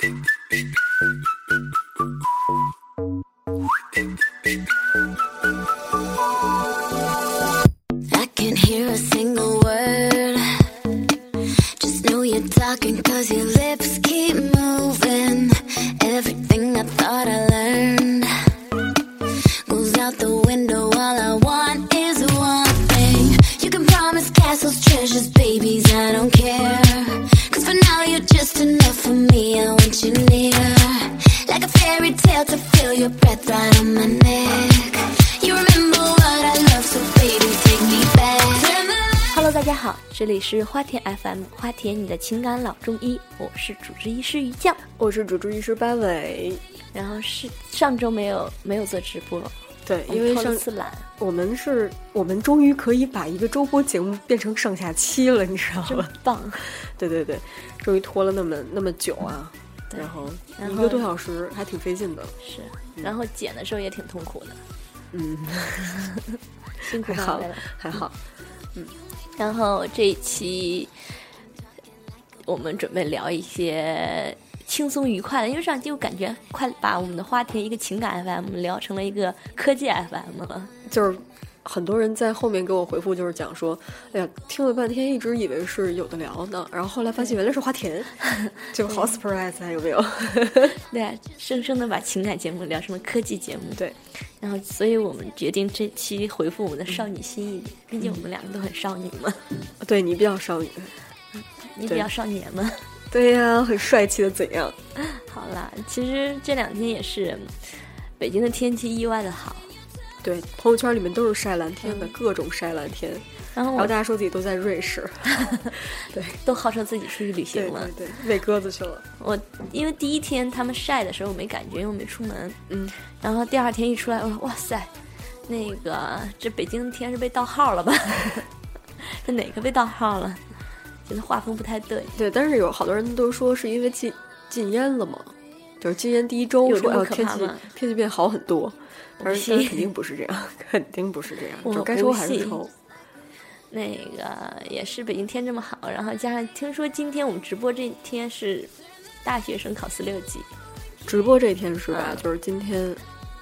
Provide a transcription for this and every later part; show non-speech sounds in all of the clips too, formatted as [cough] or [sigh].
Thank you. 里是花田 FM，花田你的情感老中医，我是主治医师于酱。我是主治医师班伟。然后是上周没有没有做直播，对，因为上次懒，我们是，我们终于可以把一个周播节目变成上下期了，你知道吗？棒。[laughs] 对对对，终于拖了那么那么久啊，对然后一个多小时，还挺费劲的。是，然后剪的时候也挺痛苦的，嗯，[laughs] 辛苦还好了。还好。然后这一期我们准备聊一些轻松愉快的，因为上期我感觉快把我们的花田一个情感 FM 聊成了一个科技 FM 了。就是很多人在后面给我回复，就是讲说，哎呀，听了半天，一直以为是有的聊呢，然后后来发现原来是花田，[laughs] 就好 surprise 啊，有没有？[laughs] 对啊，生生的把情感节目聊成了科技节目。对，然后，所以我们决定这期回复我们的少女心一点，毕竟我们两个都很少女嘛。对你比较少女，你比较少年嘛。对呀，很帅气的怎样？好啦，其实这两天也是北京的天气意外的好，对，朋友圈里面都是晒蓝天嗯的，各种晒蓝天，然后然后大家说自己都在瑞士，[laughs] 对都号称自己出去旅行了对。对，喂鸽子去了。我因为第一天他们晒的时候我没感觉，因为我没出门。嗯，然后第二天一出来，我说哇塞，那个这北京的天是被盗号了吧？[laughs] 这哪个被盗号了？觉得画风不太对。对，但是有好多人都说是因为禁禁烟了嘛，就是禁烟第一周有这么说哎呦天气天气变好很多，但是信但是肯定不是这样，肯定不是这样，[laughs] 我就该抽还是抽。那个也是北京天这么好，然后加上听说今天我们直播这天是大学生考四六级，直播这天是吧？嗯就是今天，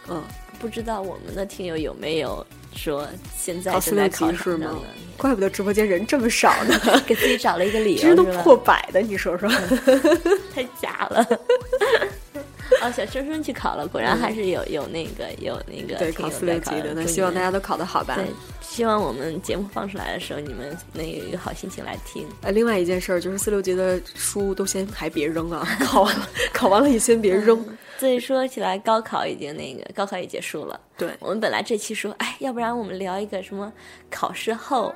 嗯，不知道我们的听友有没有说现在考四六正在考级是吗？怪不得直播间人这么少呢，[laughs] 给自己找了一个理由，其实都破百的，你说说。太假了。[laughs] [laughs] 哦，小生生去考了，果然还是有有那个有那个对，考四六级的，那希望大家都考得好吧。对，希望我们节目放出来的时候，你们能有一个好心情来听。呃，另外一件事儿就是四六级的书都先还别扔啊，考完了考完了也先别扔。所以说起来，高考已经那个高考也结束了。对，我们本来这期说，哎，要不然我们聊一个什么考试后，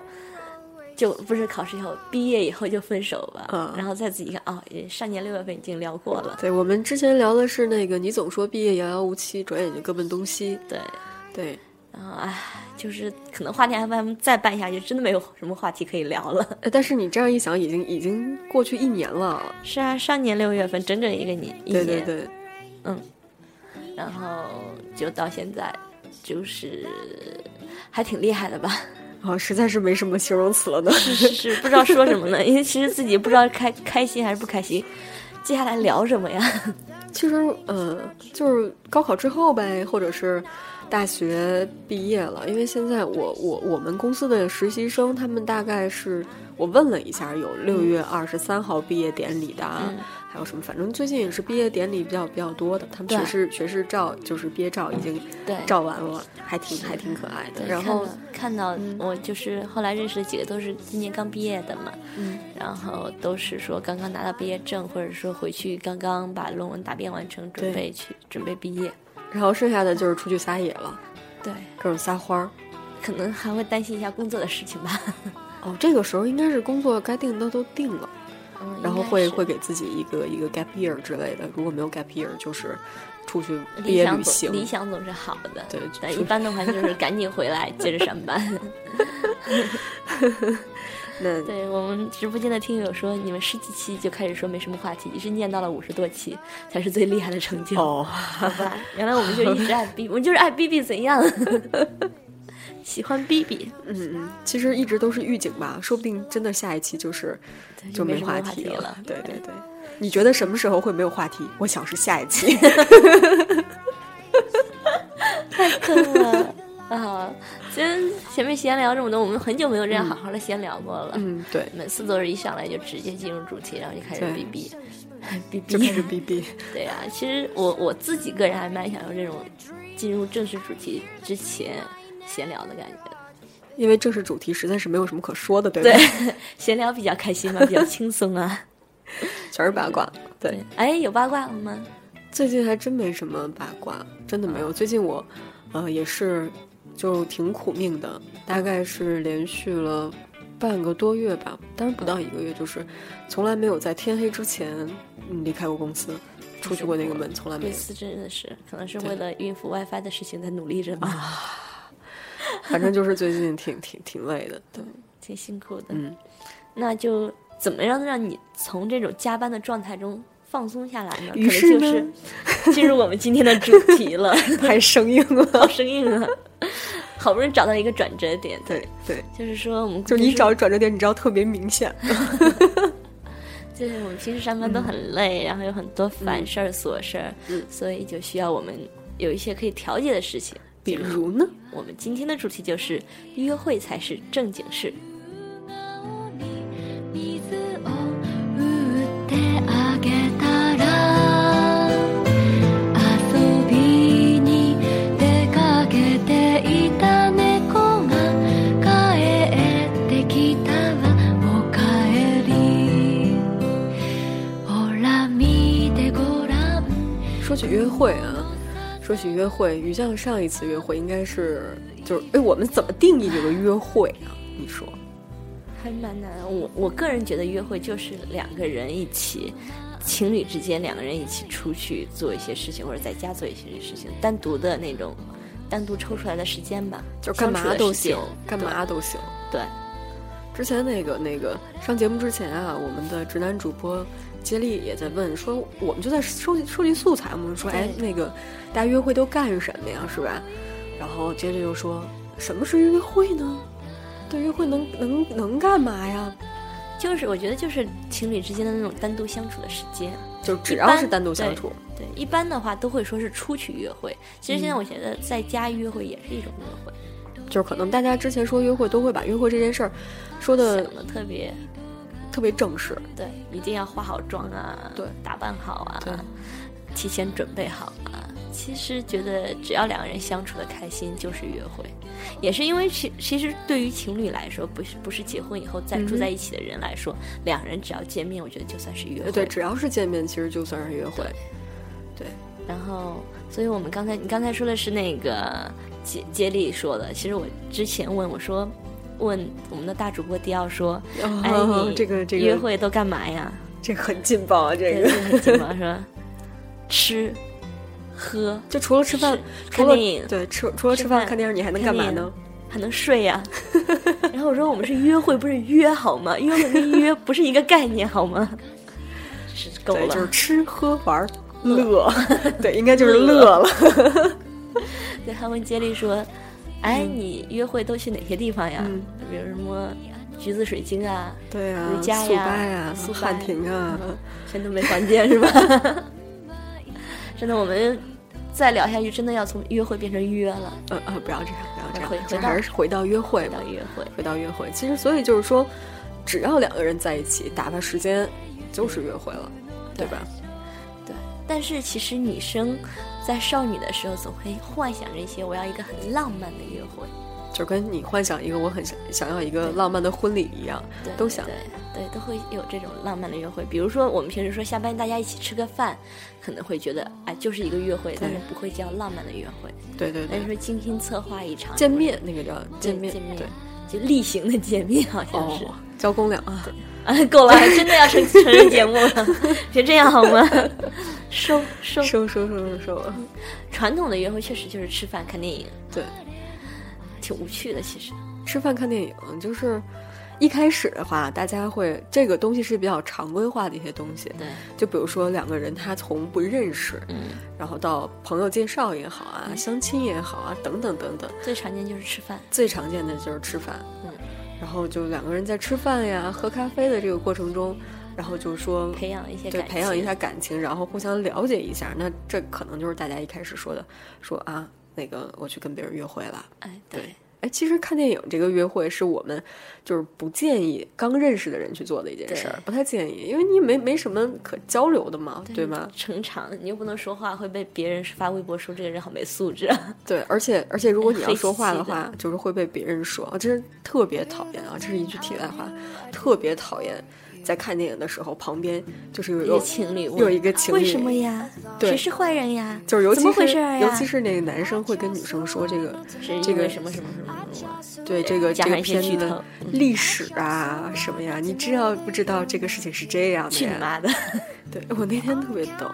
就不是考试以后，毕业以后就分手吧。嗯然后再仔细看，哦，上年六月份已经聊过了。对，我们之前聊的是那个，你总说毕业遥遥无期，转眼就各奔东西。对，对，然后哎，就是可能话题 FM 再办下去，真的没有什么话题可以聊了。呃但是你这样一想，已经已经过去一年了。是啊，上年六月份整整一个年一对年，对嗯，然后就到现在，就是还挺厉害的吧？哦，实在是没什么形容词了呢。是是是，不知道说什么呢，[laughs] 因为其实自己不知道开开心还是不开心。接下来聊什么呀？[laughs] 其实，呃，就是高考之后呗，或者是大学毕业了。因为现在我我我们公司的实习生，他们大概是我问了一下，有六月二十三号毕业典礼的啊。嗯还有什么？反正最近也是毕业典礼比较比较多的，他们对学士学士照就是毕业照已经对照完了，还挺还挺可爱的。然后看到看到我就是后来认识的几个都是今年刚毕业的嘛，嗯，然后都是说刚刚拿到毕业证，或者说回去刚刚把论文答辩完成，准备去准备毕业。然后剩下的就是出去撒野了，对，各种撒欢儿。可能还会担心一下工作的事情吧。哦，这个时候应该是工作该定的都定了。嗯，然后会会给自己一个一个 gap year 之类的，如果没有 gap year，就是出去毕理想总业旅行。理想总是好的，对但一般的话 [laughs] 就是赶紧回来接着上班。[laughs] [laughs] 那对我们直播间的听友说，你们十几期就开始说没什么话题，一直念到了五十多期，才是最厉害的成就。哦，好吧，原来我们就一直爱逼，我们就是爱逼逼怎样？喜欢逼逼，嗯嗯，其实一直都是预警吧，说不定真的下一期就是就没话话题了。了。对对对，你觉得什么时候会没有话题？我想是下一期。[laughs] 太坑了啊！其实前面闲聊这么多，我们很久没有这样好好的闲聊过了。嗯，对，每次都是一上来就直接进入主题，然后就开始对逼逼，逼 [laughs] 就是逼始逼逼。[laughs] 对呀、其实我我自己个人还蛮想要这种进入正式主题之前闲聊的感觉。因为正式主题实在是没有什么可说的，对吧？对，闲聊比较开心嘛，比较 [laughs] 轻松啊。全是八卦。对对，，哎，有八卦了吗？最近还真没什么八卦，真的没有。最近我，呃，也是就挺苦命的，大概是连续了半个多月吧，当然不到一个月，就是从来没有在天黑之前嗯离开过公司，出去过那个门，从来没有。这次真的是，可能是为了孕妇 WiFi 的事情在努力着吧，[laughs] 反正就是最近挺挺挺累的。对，挺辛苦的。嗯，那就怎么样让你从这种加班的状态中放松下来呢？于是呢可能就是 [laughs] 进入我们今天的主题了，太生硬好了。[laughs] 生硬啊！好不容易找到一个转折点，对对，就是说我们就你找转折点，你知道特别明显。就是我们平时上班都很累，然后有很多烦事儿、琐事儿，嗯所以就需要我们有一些可以调节的事情。比如呢？我们今天的主题就是约会才是正经事。水を打ってあげたら遊びに出かけていた猫が帰ってきたわおかえりほら見てごらん说起约会啊， 说起约会，于酱上一次约会应该是就是哎，我们怎么定义这个约会啊？你说？还蛮难。我我个人觉得约会就是两个人一起，情侣之间两个人一起出去做一些事情，或者在家做一些事情，单独的那种，单独抽出来的时间吧，就干嘛都行，干嘛都行。对。之前那个那个上节目之前啊，我们的直男主播接力也在问说，我们就在收集收集素材，我们说，哎，那个大家约会都干什么呀，是吧？然后接力又说，什么是约会呢？对，约会能能能干嘛呀？就是我觉得就是情侣之间的那种单独相处的时间。就只要是单独相处，对，一般的话都会说是出去约会。其实现在我觉得在家约会也是一种约会，就是可能大家之前说约会都会把约会这件事儿说的特别特别正式，对，一定要化好妆啊，对，打扮好啊，对。提前准备好啊。其实觉得只要两个人相处的开心就是约会，也是因为其其实对于情侣来说，不是不是结婚以后再住在一起的人来说，两人只要见面，我觉得就算是约会。对，只要是见面，其实就算是约会。对。然后，所以我们刚才你刚才说的是那个接接力说的，其实我之前问我说，问我们的大主播迪奥说，哎，[laughs] 你这个这个约会都干嘛呀？这个很劲爆啊！这，个这很紧张，说吃喝就除了吃饭，除了看电影对吃除了吃吃饭饭看电影，你还能干嘛呢？还能睡呀、[laughs] 然后我说我们是约会，不是约好吗？约会跟约不是一个概念好吗？是够，了，就是吃喝玩乐，[laughs] 对，应该就是乐了。对，他问接力说：“哎，你约会都去哪些地方呀？嗯比如什么橘子水晶啊，对啊，瑜伽呀呀，速八汉庭啊，全都没房间是吧？[laughs] 真的，我们再聊下去，真的要从约会变成约了，呃呃，不要这样，不要这样，还是回到约会吧到，约会。回到约会。其实，所以就是说，只要两个人在一起，打发时间就是约会了，对吧？对，但是其实女生在少女的时候，总会幻想着一些我要一个很浪漫的约会，就跟你幻想一个我很想想要一个浪漫的婚礼一样，对都想对对，都会有这种浪漫的约会。比如说，我们平时说下班大家一起吃个饭，可能会觉得哎就是一个约会，但是不会叫浪漫的约会。对对对但是，说精心策划一场见面那个叫见面，见面对，就例行的见面，好像是。哦，交公粮啊，啊，[laughs] 够了，真的要成成人节目了，[laughs] 别这样好吗？收 [laughs] 收。收收收收收，传统的约会确实就是吃饭看电影，对，挺无趣的。其实，吃饭看电影就是。一开始的话，大家会这个东西是比较常规化的一些东西，对，就比如说两个人他从不认识，嗯，然后到朋友介绍也好啊，相亲也好啊，等等等等，最常见就是吃饭。最常见的就是吃饭，嗯，然后就两个人在吃饭呀、喝咖啡的这个过程中，然后就说培养一些对培养一下感情，然后互相了解一下。那这可能就是大家一开始说的，说啊，那个我去跟别人约会了。哎，对，哎，其实看电影这个约会是我们就是不建议刚认识的人去做的一件事儿，不太建议，因为你没没什么可交流的嘛，对吗？成长，你又不能说话，会被别人发微博说这个人好没素质。啊对，而且而且如果你要说话的的话，就是会被别人说，啊，真是特别讨厌啊！这是一句题外话，[laughs] 特别讨厌。在看电影的时候，旁边就是有一个情侣问有一个情侣，为什么呀？对谁是坏人呀？就是尤其是？尤其是那个男生会跟女生说这个这个什么什么什么什么？对这个这个片子的历史啊什么呀，你知道不知道这个事情是这样的呀？去你妈的！对我那天特别逗，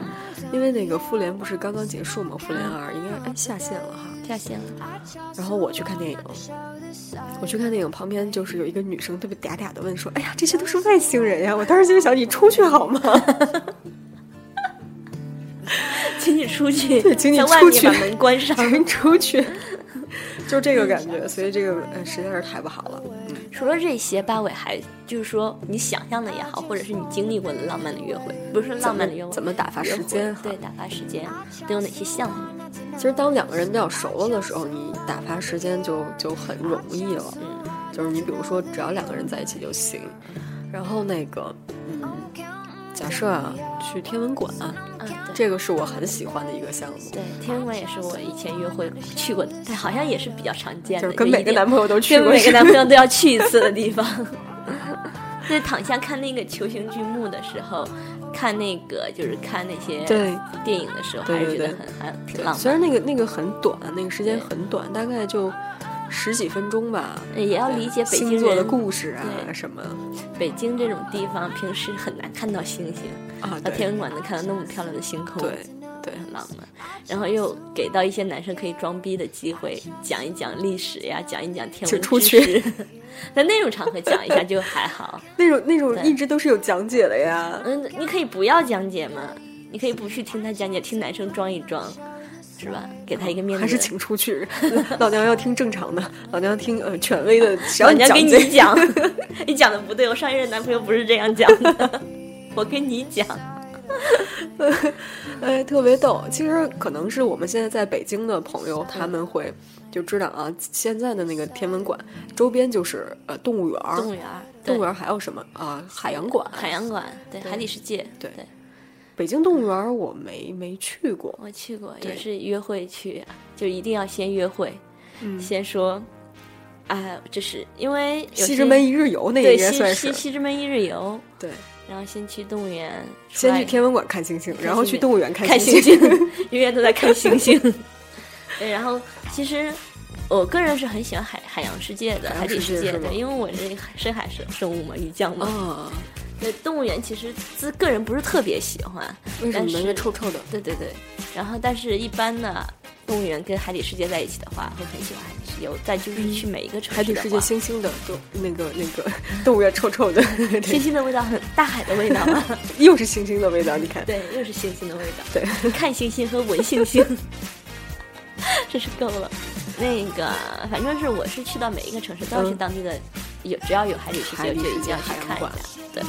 因为那个复联不是刚刚结束嘛，复联二应该哎下线了哈。下线了，然后我去看电影，我去看电影，旁边就是有一个女生特别嗲嗲的问说：“哎呀，这些都是外星人呀！”我当时就想，你出去好吗？[laughs] 请你出去，[laughs] 对请你出去面把门关上。请出去，就这个感觉，所以这个呃实在是太不好了。除了这些，八尾还就是说你想象的也好，或者是你经历过的浪漫的约会，不是浪漫的约会，怎么打发时间对，打发时间都有哪些项目？其实当两个人比较熟了的时候，你打发时间就就很容易了。嗯，就是你比如说，只要两个人在一起就行。然后那个，嗯，假设啊，去天文馆。这个是我很喜欢的一个项目。对，天文馆也是我以前约会去过的，但好像也是比较常见的，就是跟每个男朋友都去过，跟每个男朋友都要去一次的地方。在 [laughs] 躺下看那个球形巨幕的时候，看那个就是看那些对电影的时候，还是觉得很还挺浪漫虽。然那个那个很短，那个时间很短，大概就十几分钟吧。也要理解北京星座的故事啊对什么北京这种地方，平时很难看到星星，啊，对到天文馆能看到那么漂亮的星空，对对很浪漫。然后又给到一些男生可以装逼的机会，讲一讲历史呀，讲一讲天文知识。[laughs] [laughs] 在那种场合讲一下就还好。[laughs] 那种那种一直都是有讲解的呀。嗯，你可以不要讲解嘛，你可以不去听他讲解，听男生装一装，是吧？给他一个面子。还是请出去，老娘要听正常的，老娘要听呃权威的，[laughs] 老娘给你讲，你讲的不对，我上一任男朋友不是这样讲的，我跟你讲。[laughs] 哎，特别逗。其实可能是我们现在在北京的朋友，他们会就知道啊，现在的那个天文馆周边就是呃动物园儿，动物园儿，动物园儿还有什么啊、海洋馆。海洋馆，对海底世界，对对，北京动物园儿我没没去过，我去过，也是约会去，就一定要先约会，嗯先说，哎，这是因为西直门一日游那对应该算是西西西直门一日游，对。然后先去动物园，先去天文馆看星星，然后去动物园看看星星星，[laughs] 永远都在看星星。[laughs] 对，然后其实我个人是很喜欢海海洋世界的海底世界，世界是吗对，因为我是深海生生物嘛，鱼酱嘛。啊，对，动物园其实自个人不是特别喜欢，为什么呢？但是因为臭臭的。对对对，然后但是一般呢，动物园跟海底世界在一起的话，会很喜欢海底世界。我再就是去每一个城市海底世界星星的，都那个那个动物园臭臭的，[laughs] 星星的味道很大海的味道嘛。[laughs] 又是星星的味道，你看。[laughs] 对，又是星星的味道。对，看星星和闻星星，真是够了。那个，反正是我是去到每一个城市都要去嗯当地的，有只要有海底世界，就一定要去看一下。对，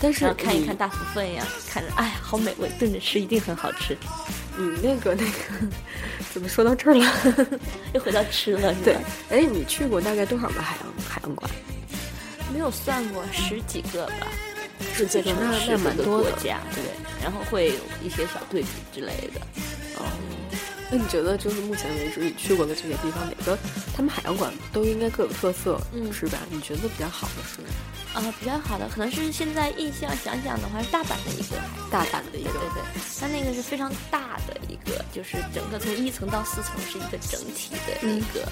但是看一看大福分呀，看着哎呀好美味，炖着吃一定很好吃。你那个那个，怎么说到这儿了？[laughs] 又回到吃了，是对吧？，哎，你去过大概多少个海洋海洋馆？没有算过十几个吧，十几个，那市的。国家，对，然后会有一些小对比之类的。哦，那你觉得就是目前为止你去过的这些地方，哪个他们海洋馆都应该各有特色，嗯是吧？你觉得比较好的是啊、比较好的可能是现在印象想想的话，是大阪的一个海大阪的一个对对对，它那个是非常大的一个，就是整个从一层到四层是一个整体的一个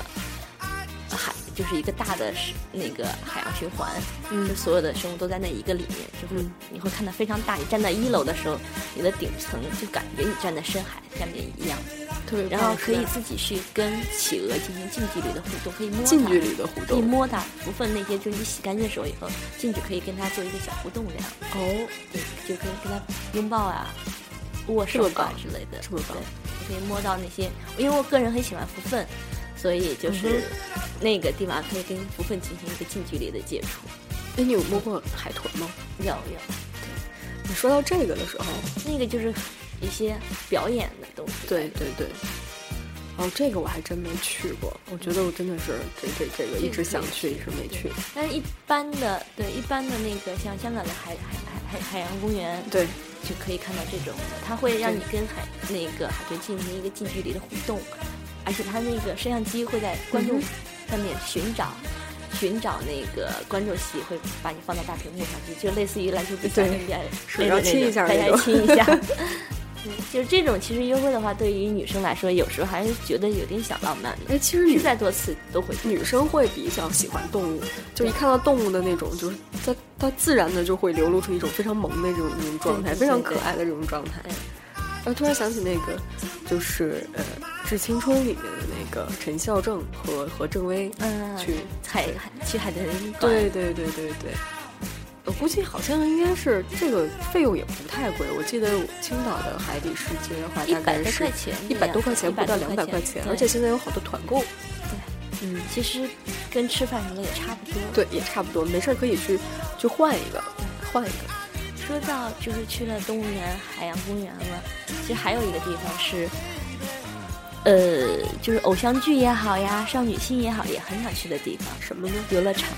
呃海，就是一个大的是那个海洋循环，嗯就所有的生物都在那一个里面，就是你会看到非常大。你站在一楼的时候，你的顶层就感觉你站在深海下面一样，对，然后可以自己去跟企鹅进行近距离的互动，可以摸它近距离的互可以。摸它部分那些，就是你洗干净手以后进去可以跟它做一个小互动这样。哦，对，就可以跟它拥抱啊、握手啊之类的，这么棒对，可以摸到那些，因为我个人很喜欢福分，所以就是那个地方可以跟福分进行一个近距离的接触。哎，你有摸过海豚吗？有有，你说到这个的时候，那个就是一些表演的东西。对对对。哦，这个我还真没去过。我觉得我真的是这这这个一直想去，一直没去。但是一般的，对一般的那个像香港的海海海海海洋公园，对，就可以看到这种的。它会让你跟海那个海豚进行一个近距离的互动，而且它那个摄像机会在观众上面寻找。寻找那个观众席，会把你放到大屏幕上去，就类似于篮球比赛，人家对，要亲一下，大家亲一下。[laughs] 就是这种，其实约会的话，对于女生来说，有时候还是觉得有点小浪漫的。哎，其实你再多次都会，女生会比较喜欢动物，就一看到动物的那种，就是它它自然的就会流露出一种非常萌的这种这种状态，非常可爱的这种状态。然后突然想起那个，就是呃，《致青春》里面的那个陈孝正和和郑薇，嗯，去海海去海的人，对对对对对。我估计好像应该是这个费用也不太贵，我记得青岛的海底世界的话大概是一百多块钱，不到两百块钱，而且现在有好多团购。对，嗯，其实跟吃饭什么也差不多。对，也差不多，没事可以去去换一个，换一个。说到就是去了动物园、海洋公园了，其实还有一个地方是，呃，就是偶像剧也好呀，少女心也好，也很想去的地方，什么呢？游乐场。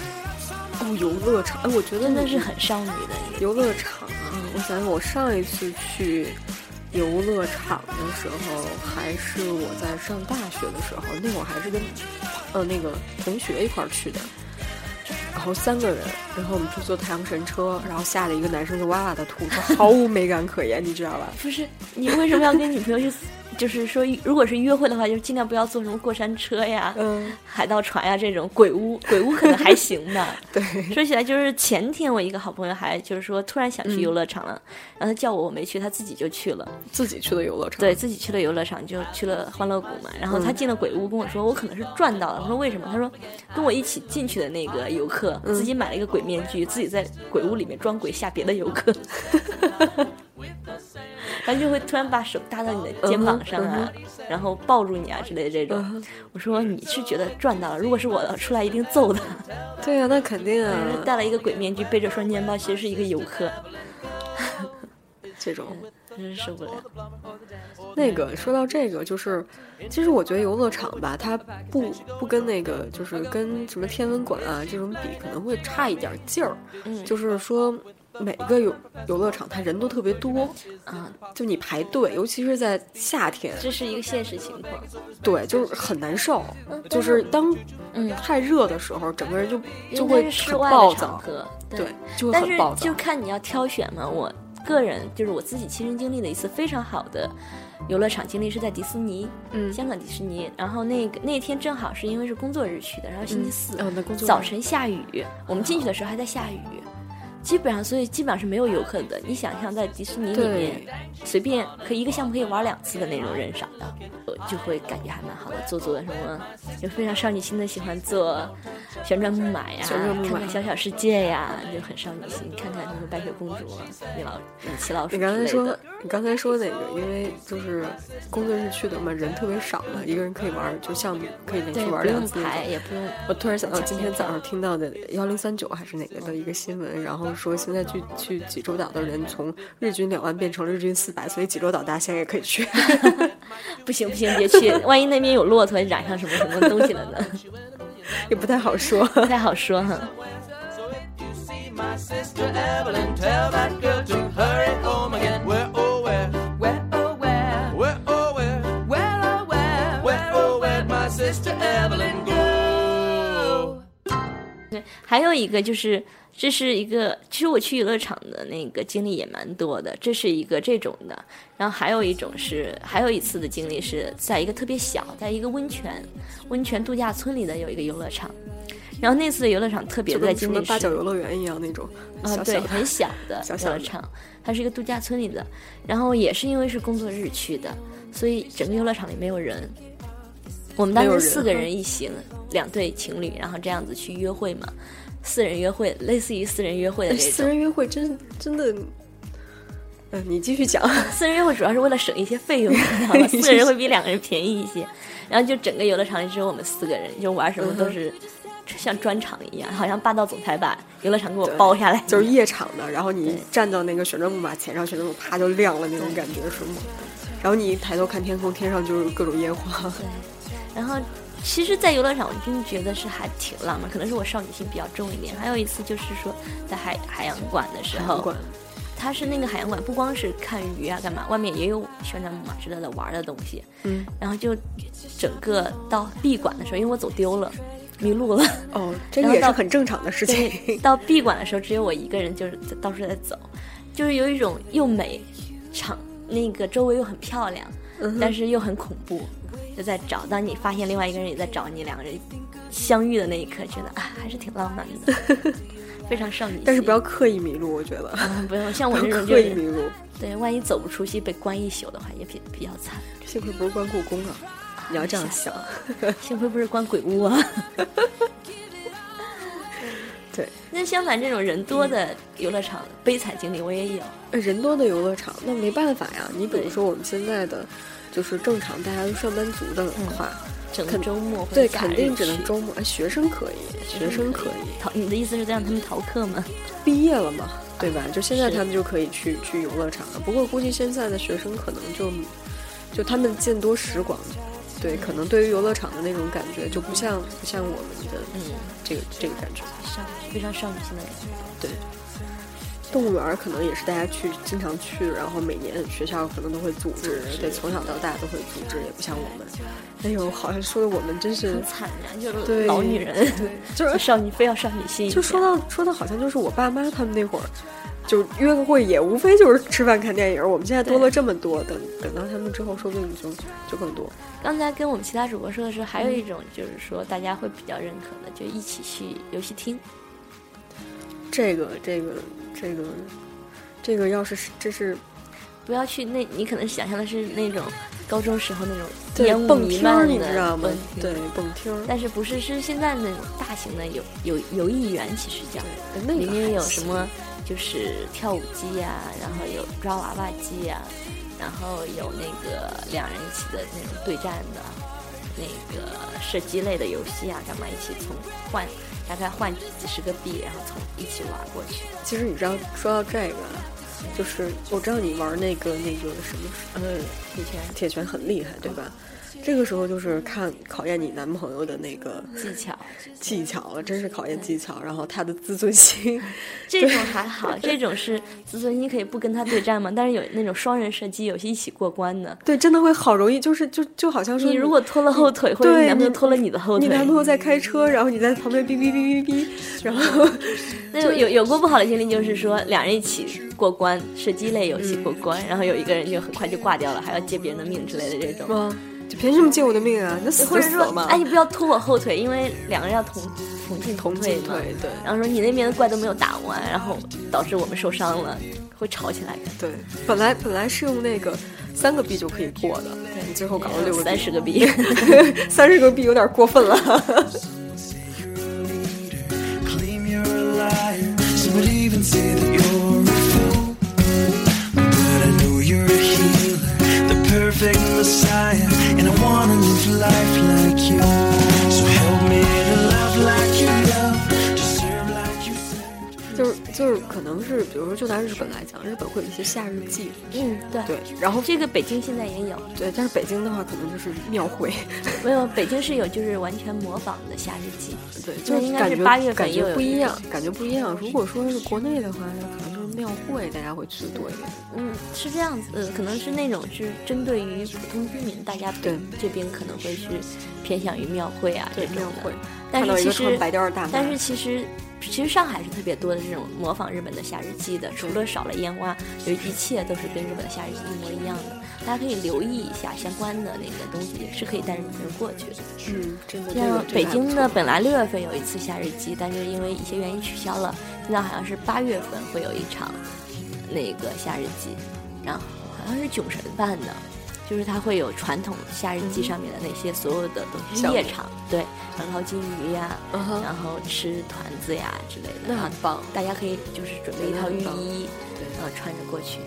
哦，游乐场，哎，我觉得真的是很少女的游乐场啊！我想想，我上一次去游乐场的时候，还是我在上大学的时候，那会儿还是跟呃那个同学一块儿去的，然后三个人，然后我们去坐太阳神车，然后下来一个男生就哇哇的吐，毫无美感可言，你知道吧？不是，你为什么要跟女朋友去？就是说，如果是约会的话，就尽量不要坐什么过山车呀、嗯、海盗船呀这种鬼屋。[laughs] 鬼屋可能还行的。对，说起来就是前天我一个好朋友还就是说突然想去游乐场了，然后他叫我我没去，他自己就去了，自己去了游乐场。对自己去了游乐场，就去了欢乐谷嘛。然后他进了鬼屋，跟我说我可能是赚到了。我说为什么？他说跟我一起进去的那个游客自己买了一个鬼面具，自己在鬼屋里面装鬼吓别的游客。[laughs] [laughs] 然后就会突然把手搭到你的肩膀上啊，然后抱住你啊之类的这种。我说你是觉得赚到了，如果是我出来一定揍他。对呀，那肯定啊。戴了一个鬼面具，背着双肩包，其实是一个游客。这种 [laughs] 真是受不了。那个说到这个，就是其实我觉得游乐场吧，它不不跟那个就是跟什么天文馆啊这种比，可能会差一点劲儿。嗯，就是说。每个游游乐场，它人都特别多，啊，就你排队，尤其是在夏天，这是一个现实情况。对，就是很难受，就是当嗯太热的时候，整个人就就会很暴躁。对，就会很暴躁。就看你要挑选嘛。我个人就是我自己亲身经历的一次非常好的游乐场经历，是在迪士尼，嗯，香港迪士尼。然后那个那天正好是因为是工作日去的，然后星期四，嗯，早晨下雨，我们进去的时候还在下雨。基本上，所以基本上是没有游客的。你想象在迪士尼里面，随便可以一个项目可以玩两次的那种人少的，就会感觉还蛮好的。做做什么，就非常少女心的，喜欢做旋转木马呀，看看小小世界呀，就很少女心。看看什么白雪公主、米老米奇老鼠。你刚才说，你刚才说那个，因为就是工作日去的嘛，人特别少嘛，一个人可以玩，就项目可以连续玩两次。排也不用。我突然想到今天早上听到的幺零三九还是哪个的一个新闻，然后。说现在去去济州岛的人从日均两万变成了日均四百，所以济州岛大家现在也可以去。[laughs] 不行不行，别去，万一那边有骆驼染上什么什么东西了呢？[laughs] 也不太好说，不太好说哈。对，还有一个就是。这是一个，其实我去游乐场的那个经历也蛮多的。这是一个这种的，然后还有一种是，还有一次的经历是在一个特别小，在一个温泉温泉度假村里的有一个游乐场。然后那次的游乐场特别在经历是八角游乐园一样那种啊，对，很小的 [laughs] 游乐场，它是一个度假村里的。然后也是因为是工作日去的，所以整个游乐场里没有人。我们当时四个人一行，两对情侣，然后这样子去约会嘛。四人约会，类似于私人约会的那种。四人约会真真的，嗯，你继续讲。[laughs] 私人约会主要是为了省一些费用，知道吗？[laughs] 四个人会比两个人便宜一些。然后就整个游乐场里只有我们四个人，就玩什么都是像专场一样，好像霸道总裁把游乐场给我包下来，就是夜场的。然后你站到那个旋转木马前上，旋转木马啪就亮了那种感觉是吗？然后你一抬头看天空，天上就是各种烟花。对，然后其实，在游乐场，我真的觉得是还挺浪漫，可能是我少女心比较重一点。还有一次就是说，在海海洋馆的时候，它是那个海洋馆，不光是看鱼啊，干嘛，外面也有旋转木马之类的玩的东西。嗯，然后就整个到闭馆的时候，因为我走丢了，迷路了。哦，[laughs] 这也是很正常的事，情。到闭馆的时候，只有我一个人，就是在到处在走，就是有一种又美，场那个周围又很漂亮，嗯但是又很恐怖，就在找。当你发现另外一个人也在找你，两个人相遇的那一刻，觉得啊，还是挺浪漫的，[laughs] 非常少女心。但是不要刻意迷路，我觉得。啊，不用像我这种就是刻意迷路。对，万一走不出去被关一宿的话，也比比较惨。幸亏不是关故宫啊！你要这样想。[laughs] 幸亏不是关鬼屋啊。[laughs] 对，那相反，这种人多的游乐场悲惨经历我也有。呃人多的游乐场，那没办法呀。你比如说我们现在的，就是正常大家都上班族的话，整个周末对，肯定只能周末。哎，学生可以，学生可以，逃。你的意思是在让他们逃课吗？毕业了嘛，对吧？就现在他们就可以去去游乐场了。不过估计现在的学生可能就就他们见多识广，对，可能对于游乐场的那种感觉就不像不像我们的嗯，这个这个感觉。少非常少女心的感觉。对，动物园可能也是大家去经常去，然后每年学校可能都会组织，对，从小到大都会组织，也不像我们。哎呦，好像说的我们真是很惨呀，就是对老女人，就是少女非要少女心。就说到说到好像就是我爸妈他们那会儿，就约个会也无非就是吃饭看电影。我们现在多了这么多，等等到他们之后，说不定就就更多。刚才跟我们其他主播说的时候，还有一种就是说大家会比较认可的，就一起去游戏厅。这个这个这个这个要是是这是不要去那，你可能想象的是那种高中时候那种对烟雾弥漫的你知道吗对，蹦厅。但是不是是现在那种大型的游游游艺园，其实叫那个里面有什么就是跳舞机呀、然后有抓娃娃机呀、然后有那个两人一起的那种对战的，那个射击类的游戏啊，干嘛一起从换大概换几十个币，然后从一起玩过去。其实你知道，说到这个，就是我知道你玩那个那个什么，呃，铁拳铁拳很厉害，对吧？这个时候就是看考验你男朋友的那个技巧，技巧了，真是考验技巧。然后他的自尊心，[laughs] 这种还好，这种是自尊心可以不跟他对战嘛？但是有那种双人射击游戏一起过关的，对，真的会好容易，就是就就好像说你如果拖了后腿，或者你男朋友拖了你的后腿，你男朋友在开车，然后你在旁边哔哔哔哔哔，然后 [laughs] 那有有有过不好的经历，就是说两人一起过关，射击类游戏过关，然后有一个人就很快就挂掉了，还要借别人的命之类的这种。吗？就凭什么借我的命啊？那死或者说，就死了嘛。哎，你不要拖我后腿，因为两个人要同同进同退嘛。对然后说你那边的怪都没有打完，然后导致我们受伤了，会吵起来的。对，本来本来是用那个三个币就可以过的，你最后搞了六个三十个币，[laughs] 三十个币有点过分了。Perfect messiah. And I wanna live life like you. So help me to love like you love, to serve like you serve. 就是就是，可能是比如说，就拿日本来讲，日本会有一些夏日祭，嗯，对。对，然后这个北京现在也有，对，但是北京的话，可能就是庙会，没有北京是有，就是完全模仿的夏日祭。对，就是应该是八月份感也有觉不一样，感觉不一样。如果说是国内的话，那可能就是庙会，大家会去的多一点。嗯，是这样子，呃，可能是那种是针对于普通居民，大家对这边可能会是偏向于庙会啊这对，种的庙会，但是其实但是其实，其实上海是特别多的这种模仿日本的夏日祭的，除了少了烟花，有一切都是跟日本的夏日祭一模一样的。大家可以留意一下相关的那个东西，是可以带着女朋友过去的。嗯，真的，这个像北京的的本来六月份有一次夏日祭，但是因为一些原因取消了，现在好像是八月份会有一场那个夏日祭，然后好像是囧神办的。就是它会有传统夏日祭上面的那些所有的东西，夜场对，然后金鱼呀，然后吃团子呀之类的，很棒，大家可以就是准备一套浴衣，对然后穿着过去，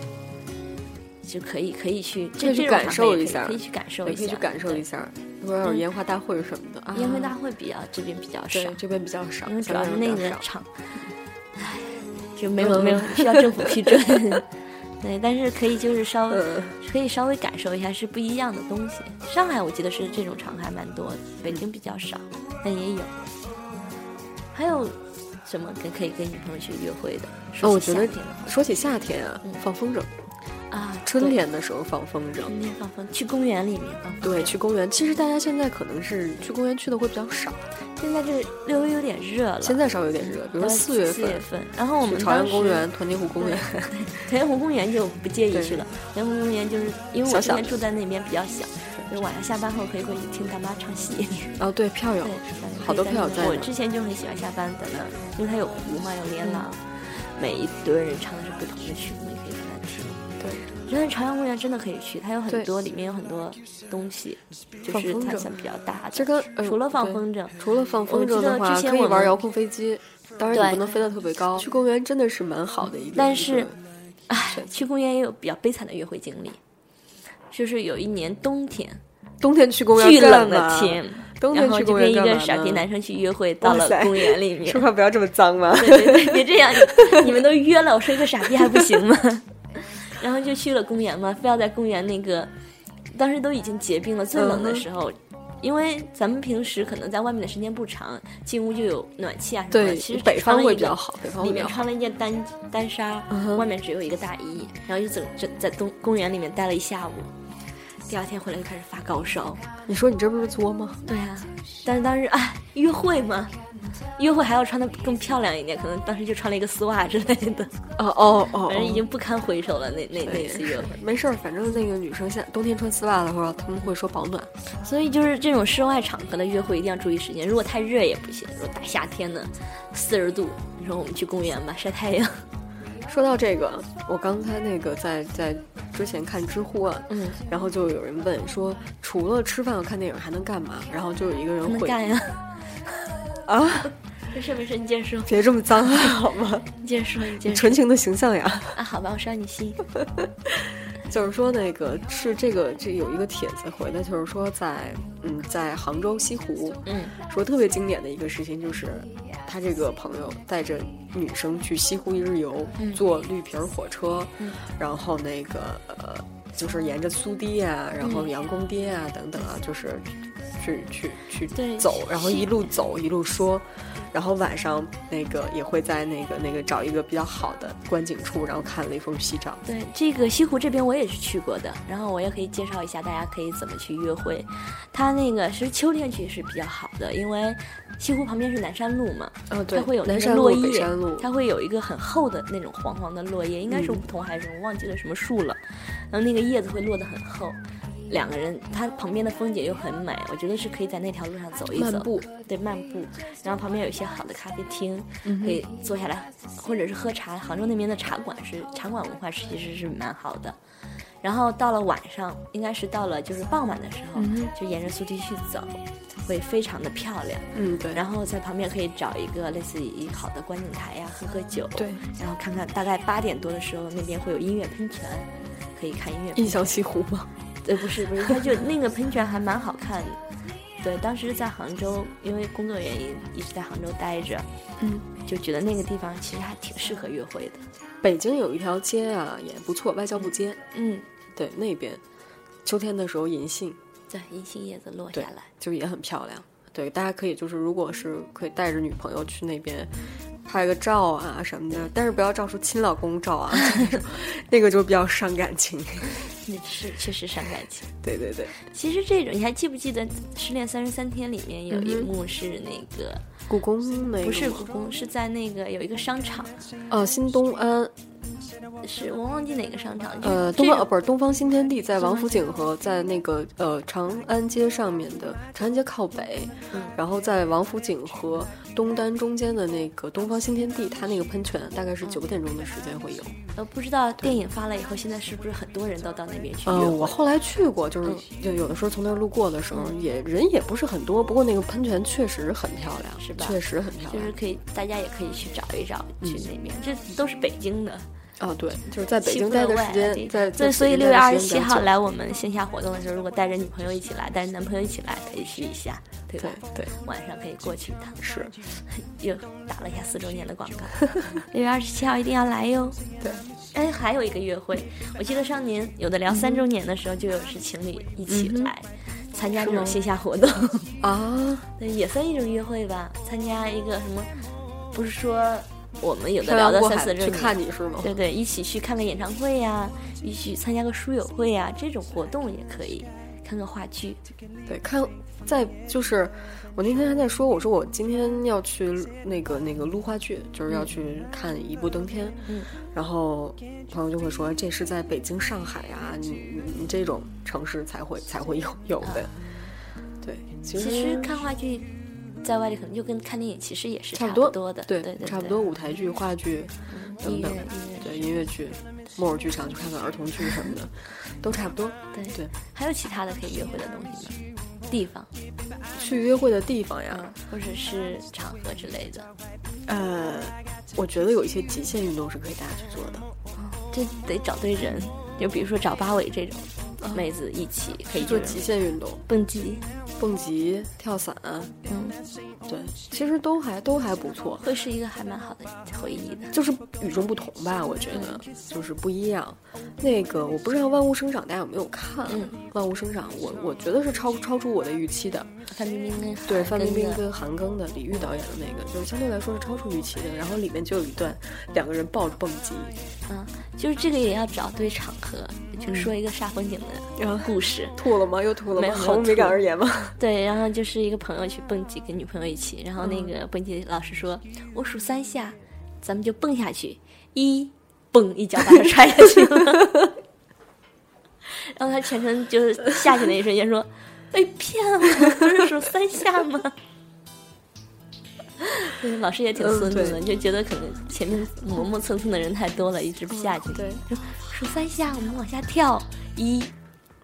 就可以可以去去感受一下可以去感受一下，可以去感受一下。或者有烟花大会什么的啊。烟花大会比较这边比较少，这边比较少，因为主要是那个场，[laughs] 唉，就没有没有需要政府批准。[laughs] 对，但是可以就是稍可以稍微感受一下是不一样的东西。上海我记得是这种场还蛮多的，北京比较少，但也有。还有什么跟可以跟女朋友去约会的？哦，我说起觉得夏天的话说起夏天啊，嗯放风筝，啊，春天的时候放风筝。春天放风，去公园里面放风筝。对，去公园。其实大家现在可能是去公园去的会比较少，现在这略微有点热了。现在稍微有点热，比如说呃四月四月份份，然后我们朝阳公园、团结湖公园，[laughs] 团结湖公园就不介意去了。团结湖公园就是因为我之前住在那边比较小，就晚上下班后可以过去听大妈唱戏。哦，对，票友，好多票在我之前就很喜欢下班在那，因为它有湖嘛，有连廊，每一堆人唱的是不同的曲目，觉得朝阳公园真的可以去，它有很多，里面有很多东西，就是它算比较大的。这跟呃除了放风筝，除了放风筝的话，之前我们可以玩遥控飞机，当然对你不能飞得特别高。去公园真的是蛮好的一个，但是一个唉，去公园也有比较悲惨的约会经历，就是有一年冬天，冬天去公园巨冷的天，冬天去然后就跟一公园干嘛个傻逼男生去约会，到了公园里面说，话不要这么脏嘛。对对对，别这样，你 [laughs] 你们都约了，我说一个傻逼还不行吗？然后就去了公园嘛，非要在公园那个，当时都已经结冰了，最冷的时候。因为咱们平时可能在外面的时间不长，进屋就有暖气啊什么的。对其实，北方会比较好，北方会比较好里面穿。了一件单单纱，嗯外面只有一个大衣，然后就整整在东公园里面待了一下午。第二天回来就开始发高烧。你说你这不是作吗？对啊，但是当时哎，约会嘛，约会还要穿的更漂亮一点，可能当时就穿了一个丝袜之类的，哦哦哦，反正已哦经不堪回首了。那那那次约会，没事儿，反正那个女生现冬天穿丝袜的话，他们会说保暖。所以就是这种室外场合的约会一定要注意时间，如果太热也不行。如果大夏天的四十度，你说我们去公园吧，晒太阳，说到这个，我刚才那个在在之前看知乎啊，嗯，然后就有人问说，除了吃饭和看电影还能干嘛？然后就有一个人回不能干呀。啊，没事没事，你接着说，别这么脏好吗？你接着说，你接着说纯情的形象呀。啊，好吧，我伤你心。[laughs] 就是说那个是这个这有一个帖子回的，就是说在嗯在杭州西湖，嗯，说特别经典的一个事情就是，他这个朋友带着女生去西湖一日游，嗯。坐绿皮儿火车，嗯。然后那个呃就是沿着苏堤啊，然后嗯。杨公堤啊等等啊，就是去去去对走，然后一路走一路说。然后晚上那个也会在那个那个找一个比较好的观景处，然后看雷锋夕照。对，这个西湖这边我也是去过的，然后我也可以介绍一下大家可以怎么去约会。它那个其实秋天去是比较好的，因为西湖旁边是南山路嘛，哦，对，它会有那南山路、个落叶北山路，它会有一个很厚的那种黄黄的落叶，应该是嗯梧桐还是什么，忘记了什么树了。然后那个叶子会落得很厚，两个人，它旁边的风景又很美，我觉得是可以在那条路上走一走，漫步，对，漫步。然后旁边有一些好的咖啡厅，嗯可以坐下来，或者是喝茶。杭州那边的茶馆是茶馆文化，其实是蛮好的。然后到了晚上，应该是到了就是傍晚的时候，嗯就沿着苏堤去走，会非常的漂亮。嗯，对，然后在旁边可以找一个类似于好的观景台呀，喝喝酒。对，然后看看大概八点多的时候，那边会有音乐喷泉，可以看音乐。印象西湖吗？对，不是不是，他就那个喷泉还蛮好看的。对，当时在杭州，因为工作原因一直在杭州待着，嗯，就觉得那个地方其实还挺适合约会的。北京有一条街啊，也不错，外交部街。嗯，对，那边秋天的时候银杏，对，银杏叶子落下来，就也很漂亮。对，大家可以就是，如果是可以带着女朋友去那边拍个照啊什么的，但是不要照出亲老公照啊，[laughs] 那个就比较伤感情。那是确实伤感情。对对对，其实这种你还记不记得《失恋三十三天》里面有一幕是那个、故宫那个不是故宫，是在那个有一个商场，呃新东安是我忘记哪个商场，呃，东方呃不是东方新天地，在王府井和在那个呃长安街上面的长安街靠北，嗯然后在王府井和东单中间的那个东方新天地，它那个喷泉大概是九点钟的时间会有。呃不知道电影发了以后，现在是不是很多人都到那边去约呃，我后来去过，就是嗯就有的时候从那儿路过的时候，也人也不是很多，不过那个喷泉确实很漂亮，是吧确实很漂亮。就是可以，大家也可以去找一找，去嗯那边，这都是北京的。哦，对，就是在北京待的时间，在对，所以六六月二十七号来我们线下活动的时候，如果带着女朋友一起来，带着男朋友一起来，可以试一下，对吧对？对晚上可以过去一趟，是，[laughs] 又打了一下四周年的广告。[laughs] 六月二十七号一定要来哟。[laughs] 对，哎，还有一个约会，我记得上年有的聊三周年的时候，就有是情侣一起来。参加这种线下活动，啊，对，也算一种约会吧。参加一个什么，不是说我们有的漂聊过三四周年，看你是吗？对对，一起去看个演唱会呀、一起参加个书友会呀、这种活动也可以，看个话剧。对，看在就是我那天还在说，我说我今天要去那个那个录话剧，就是要去看一步登天。嗯，然后朋友就会说，这是在北京、上海啊，你你你这种城市才会才会有有的。对，其实看话剧，在外地可能就跟看电影其实也是差不多不多的，对对对，差不多舞台剧、话剧等等对音乐剧、木偶剧场去看看儿童剧什么的，都差不多。对对，还有其他的可以约会的东西吗？地方，去约会的地方呀，或者是场合之类的，呃，我觉得有一些极限运动是可以大家去做的。这得找对人，就比如说找八尾这种妹子一起可以做极限运动，蹦极，蹦极、跳伞，嗯，对，其实都还都还不错，会是一个还蛮好的回忆的。就是与众不同吧，我觉得就是不一样。那个我不知道《万物生长》大家有没有看？嗯万物生长》我我觉得是超超出我的预期的。范冰冰跟对，范冰冰跟跟韩庚的李玉导演的那个，就是相对来说是超出预期的。然后里面就有一段两个人抱着蹦极，嗯，就是这个也要找对场合，就说一个煞风景的然后故事。吐了吗？又吐了吗？没毫无美感而言吗？[laughs] 对，然后就是一个朋友去蹦极，跟女朋友一起，然后那个蹦极老师说：“我数三下，咱们就蹦下去，一蹦一脚把他踹下去了。[laughs] ”然后他全程就是下去那一瞬间说：“被骗了，不是数三下吗？” [laughs] 对，老师也挺嗯孙子的，对就觉得可能前面磨磨蹭蹭的人太多了，一直不下去。对，说数三下，我们往下跳，一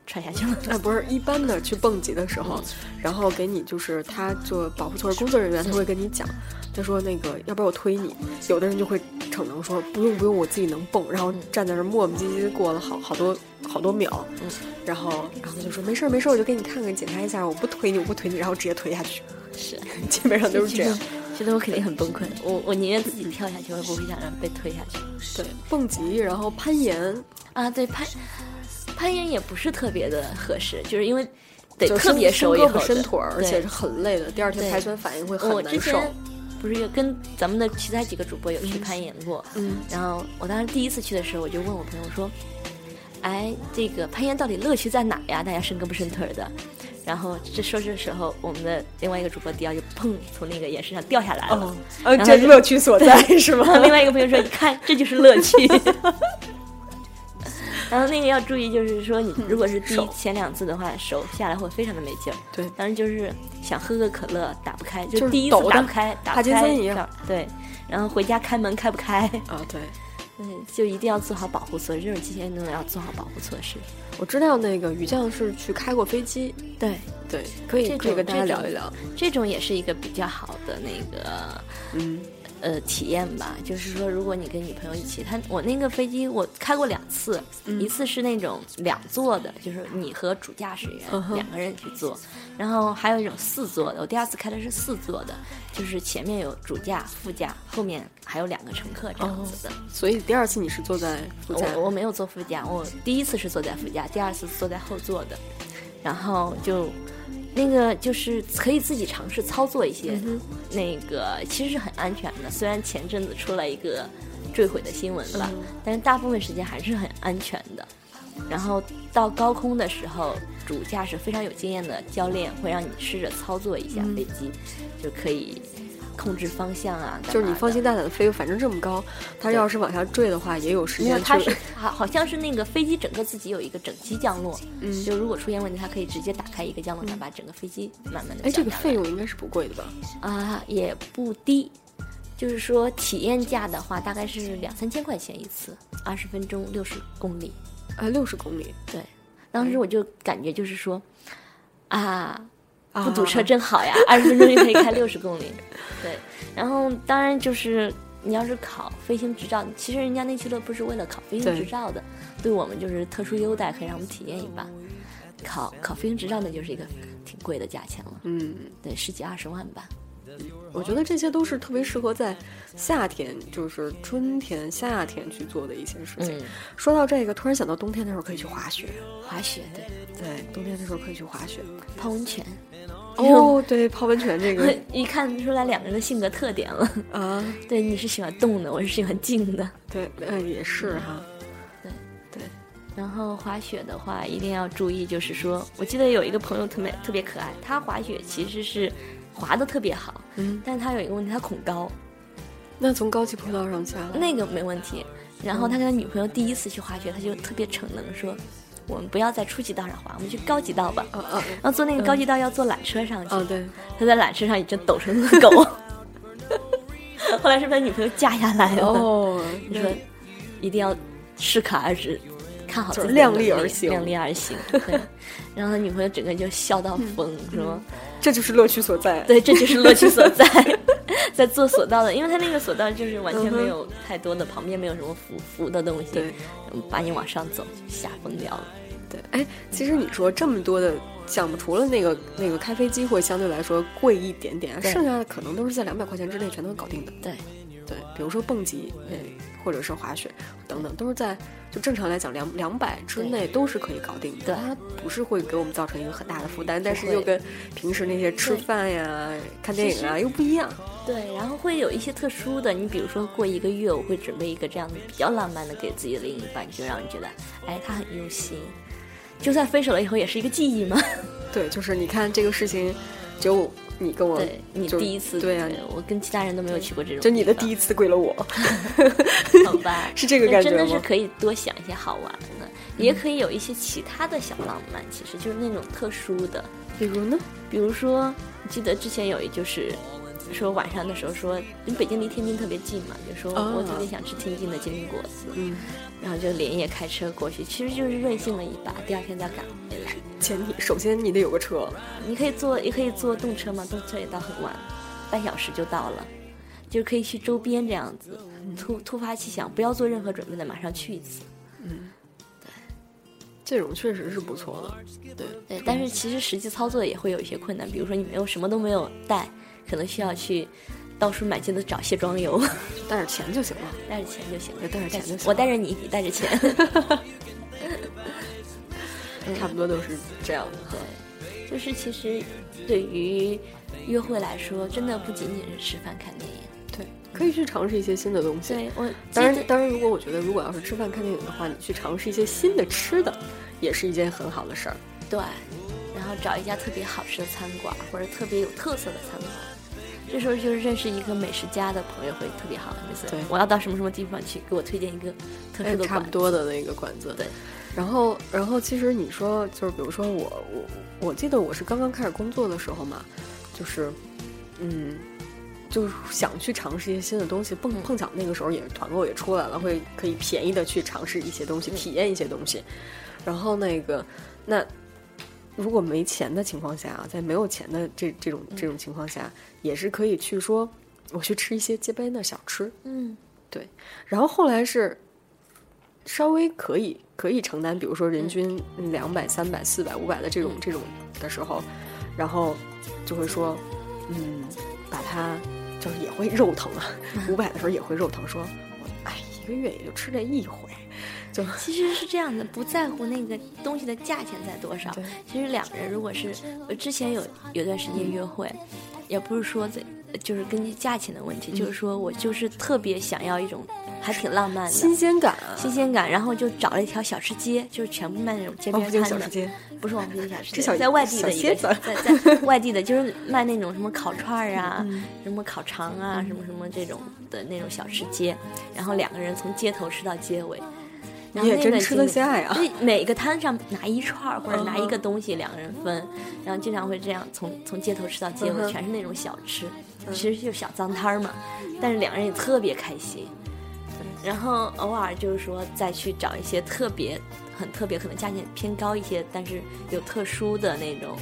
踹下去了。啊，不是一般的去蹦极的时候，然后给你就是他做保护措施工作人员，他会跟你讲，他说那个要不然我推你，有的人就会逞能说不用不用，我自己能蹦，然后站在那儿磨磨唧唧过了好好多好多秒，嗯然后然后他就说没事儿没事儿，我就给你看看检查一下，我不推你我不推你，然后直接推下去，[laughs] 是。[laughs] 基本上都是这样。觉得我肯定很崩溃，我我宁愿自己跳下去，我也不会想让被推下去。对，蹦极，然后攀岩，啊，对攀攀岩也不是特别的合适，就是因为得特别熟以后的伸腿儿，而且是很累的，第二天对排酸反应会很难受。前不是有跟咱们的其他几个主播有去攀岩过，嗯，然后我当时第一次去的时候，我就问我朋友说：“哎，这个攀岩到底乐趣在哪呀？大家伸胳膊伸腿的。”然后这说这时候，我们的另外一个主播迪奥就砰从那个岩石上掉下来了。哦，这乐趣所在是吗 [laughs] 另外一个朋友说：“你看，这就是乐趣。” [laughs] [laughs] 然后那个要注意，就是说你如果是第一前两次的话，手下来会非常的没劲儿。对当时就是想喝个可乐打不开，就就是第一次打不开，打不开一样对，然后回家开门开不开，啊，对。嗯，就一定要做好保护措施，这种极限运动要做好保护措施。我知道那个于酱是去开过飞机，对，对，可以这可以跟大家聊一聊。这种也是一个比较好的那个嗯，呃体验吧，就是说，如果你跟女朋友一起，他我那个飞机我开过两次，嗯。一次是那种两座的，就是你和主驾驶员、嗯两个人去坐，然后还有一种四座的，我第二次开的是四座的，就是前面有主驾、副驾，后面还有两个乘客这样子的。所以第二次你是坐在副驾，我我没有坐副驾，我第一次是坐在副驾，第二次坐在后座的，然后就那个就是可以自己尝试操作一些，那个其实是很安全的。虽然前阵子出了一个坠毁的新闻吧，但是大部分时间还是很安全的。然后到高空的时候，主驾驶非常有经验的教练会让你试着操作一下飞机，就可以控制方向啊。就是你放心大胆的飞，反正这么高，它要是往下坠的话，也有时间去它是好，好像是那个飞机整个自己有一个整机降落，嗯就如果出现问题，它可以直接打开一个降落伞，把整个飞机慢慢的。哎，这个费用应该是不贵的吧？啊也不低，就是说体验价的话，大概是两三千块钱一次，二十分钟六十公里。啊，六十公里对，当时我就感觉就是说，啊，啊不堵车真好呀，[laughs] 二十分钟就可以开六十公里。对，然后当然就是你要是考飞行执照，其实人家那俱乐部是为了考飞行执照的，对我们就是特殊优待，可以让我们体验一把。考考飞行执照那就是一个挺贵的价钱了，嗯，对，十几二十万吧。我觉得这些都是特别适合在夏天，就是春天、夏天去做的一些事情。嗯，说到这个，突然想到冬天的时候可以去滑雪。滑雪对，对，冬天的时候可以去滑雪。泡温泉，哦，[laughs] 对，泡温泉这个 [laughs] 一看出来两个人的性格特点了。啊，[laughs] 对，你是喜欢动的，我是喜欢静的。对，呃，也是哈。对对然后滑雪的话，一定要注意，就是说，我记得有一个朋友特别特别可爱，他滑雪其实是滑的特别好，嗯，但是他有一个问题，他恐高，那从高级坡道上下来，那个没问题。然后他跟他女朋友第一次去滑雪，他就特别逞能说，我们不要在初级道上滑，我们去高级道吧。啊啊然后坐那个高级道要坐缆车上去，啊！对，他在缆车上已经抖成了狗。[laughs] 后来是被他女朋友架下来了。哦，你说一定要适可而止，看好自己的就量力而行量力而行。对，然后他女朋友整个就笑到疯，说这就是乐趣所在。对，这就是乐趣所在，[laughs] 在做索道的，因为他那个索道就是完全没有太多的，旁边没有什么浮浮的东西，把你往上走，吓疯掉了。对，哎，其实你说这么多的项目，除了那个那个开飞机会相对来说贵一点点，剩下的可能都是在两百块钱之内全都搞定的。对，对，比如说蹦极，嗯，或者是滑雪等等，都是在就正常来讲两两百之内都是可以搞定的。它不是会给我们造成一个很大的负担，但是又跟平时那些吃饭呀、看电影啊又不一样。对，然后会有一些特殊的，你比如说过一个月，我会准备一个这样的比较浪漫的给自己的另一半，就让你觉得，哎，他很用心。就算分手了以后，也是一个记忆嘛。[laughs] 对，就是你看这个事情，只有你跟我，对你第一次，对呀、我跟其他人都没有去过这种就，你的第一次归了我，[laughs] 好吧？[laughs] 是这个感觉真的是？可以多想一些好玩的，也可以有一些其他的小浪漫，其实就是那种特殊的，比如呢？比如说，你记得之前有一就是。说晚上的时候说，因为北京离天津特别近嘛，就说啊我特别想吃天津的煎饼果子，嗯，然后就连夜开车过去，其实就是任性了一把，第二天再赶回来。前提首先你得有个车，你可以坐，也可以坐动车嘛，动车也到很晚，半小时就到了，就可以去周边这样子，突突发奇想，不要做任何准备的，马上去一次。嗯，对这种确实是不错的。对，对，但是其实实际操作也会有一些困难，比如说你没有什么都没有带，可能需要去到处满街的找卸妆油，[laughs] 带着钱就行了。带着钱就行了，带着钱就行我带着你，你带着钱。[laughs] 差不多都是这样的。对，就是其实对于约会来说，真的不仅仅是吃饭看电影。对，可以去尝试一些新的东西。对我当然，当然，如果我觉得如果要是吃饭看电影的话，你去尝试一些新的吃的，也是一件很好的事儿。对，然后找一家特别好吃的餐馆，或者特别有特色的餐馆。这时候就是认识一个美食家的朋友会特别好，每次对我要到什么什么地方去，给我推荐一个特殊的哎差不多的那个馆子。对，然后，然后其实你说，就是比如说我我我记得我是刚刚开始工作的时候嘛，就是嗯，就是想去尝试一些新的东西，碰碰巧那个时候也团购也出来了，会可以便宜的去尝试一些东西，体验一些东西。然后那个那。如果没钱的情况下啊，在没有钱的这这种这种情况下，也是可以去说，我去吃一些街边的小吃，嗯，对，然后后来是稍微可以可以承担，比如说人均两百、三百、四百、五百的这种这种的时候，然后就会说，嗯，把它就是也会肉疼啊，[laughs] 五百的时候也会肉疼，说，我哎，一个月也就吃这一回，就 [laughs] 其实是这样的，不在乎那个东西的价钱在多少。其实两个人如果是，我之前有有段时间约会，也不是说在，就是根据价钱的问题，就是说我就是特别想要一种还挺浪漫的新鲜感啊，新鲜感，然后就找了一条小吃街，就是全部卖那种街边摊的，小吃街，不是王府井小吃街，这小在外地的一个，在在外地的，就是卖那种什么烤串儿啊，[laughs] 嗯什么烤肠啊，什么什么这种的那种小吃街，然后两个人从街头吃到街尾。然你后那个也真吃得经历下呀。对，每个摊上拿一串或者拿一个嗯东西，两个人分，然后经常会这样从从街头吃到街尾，嗯全是那种小吃，其实就是小脏摊儿嘛。但是两个人也特别开心，然后偶尔就是说再去找一些特别很特别，可能价钱偏高一些，但是有特殊的那种，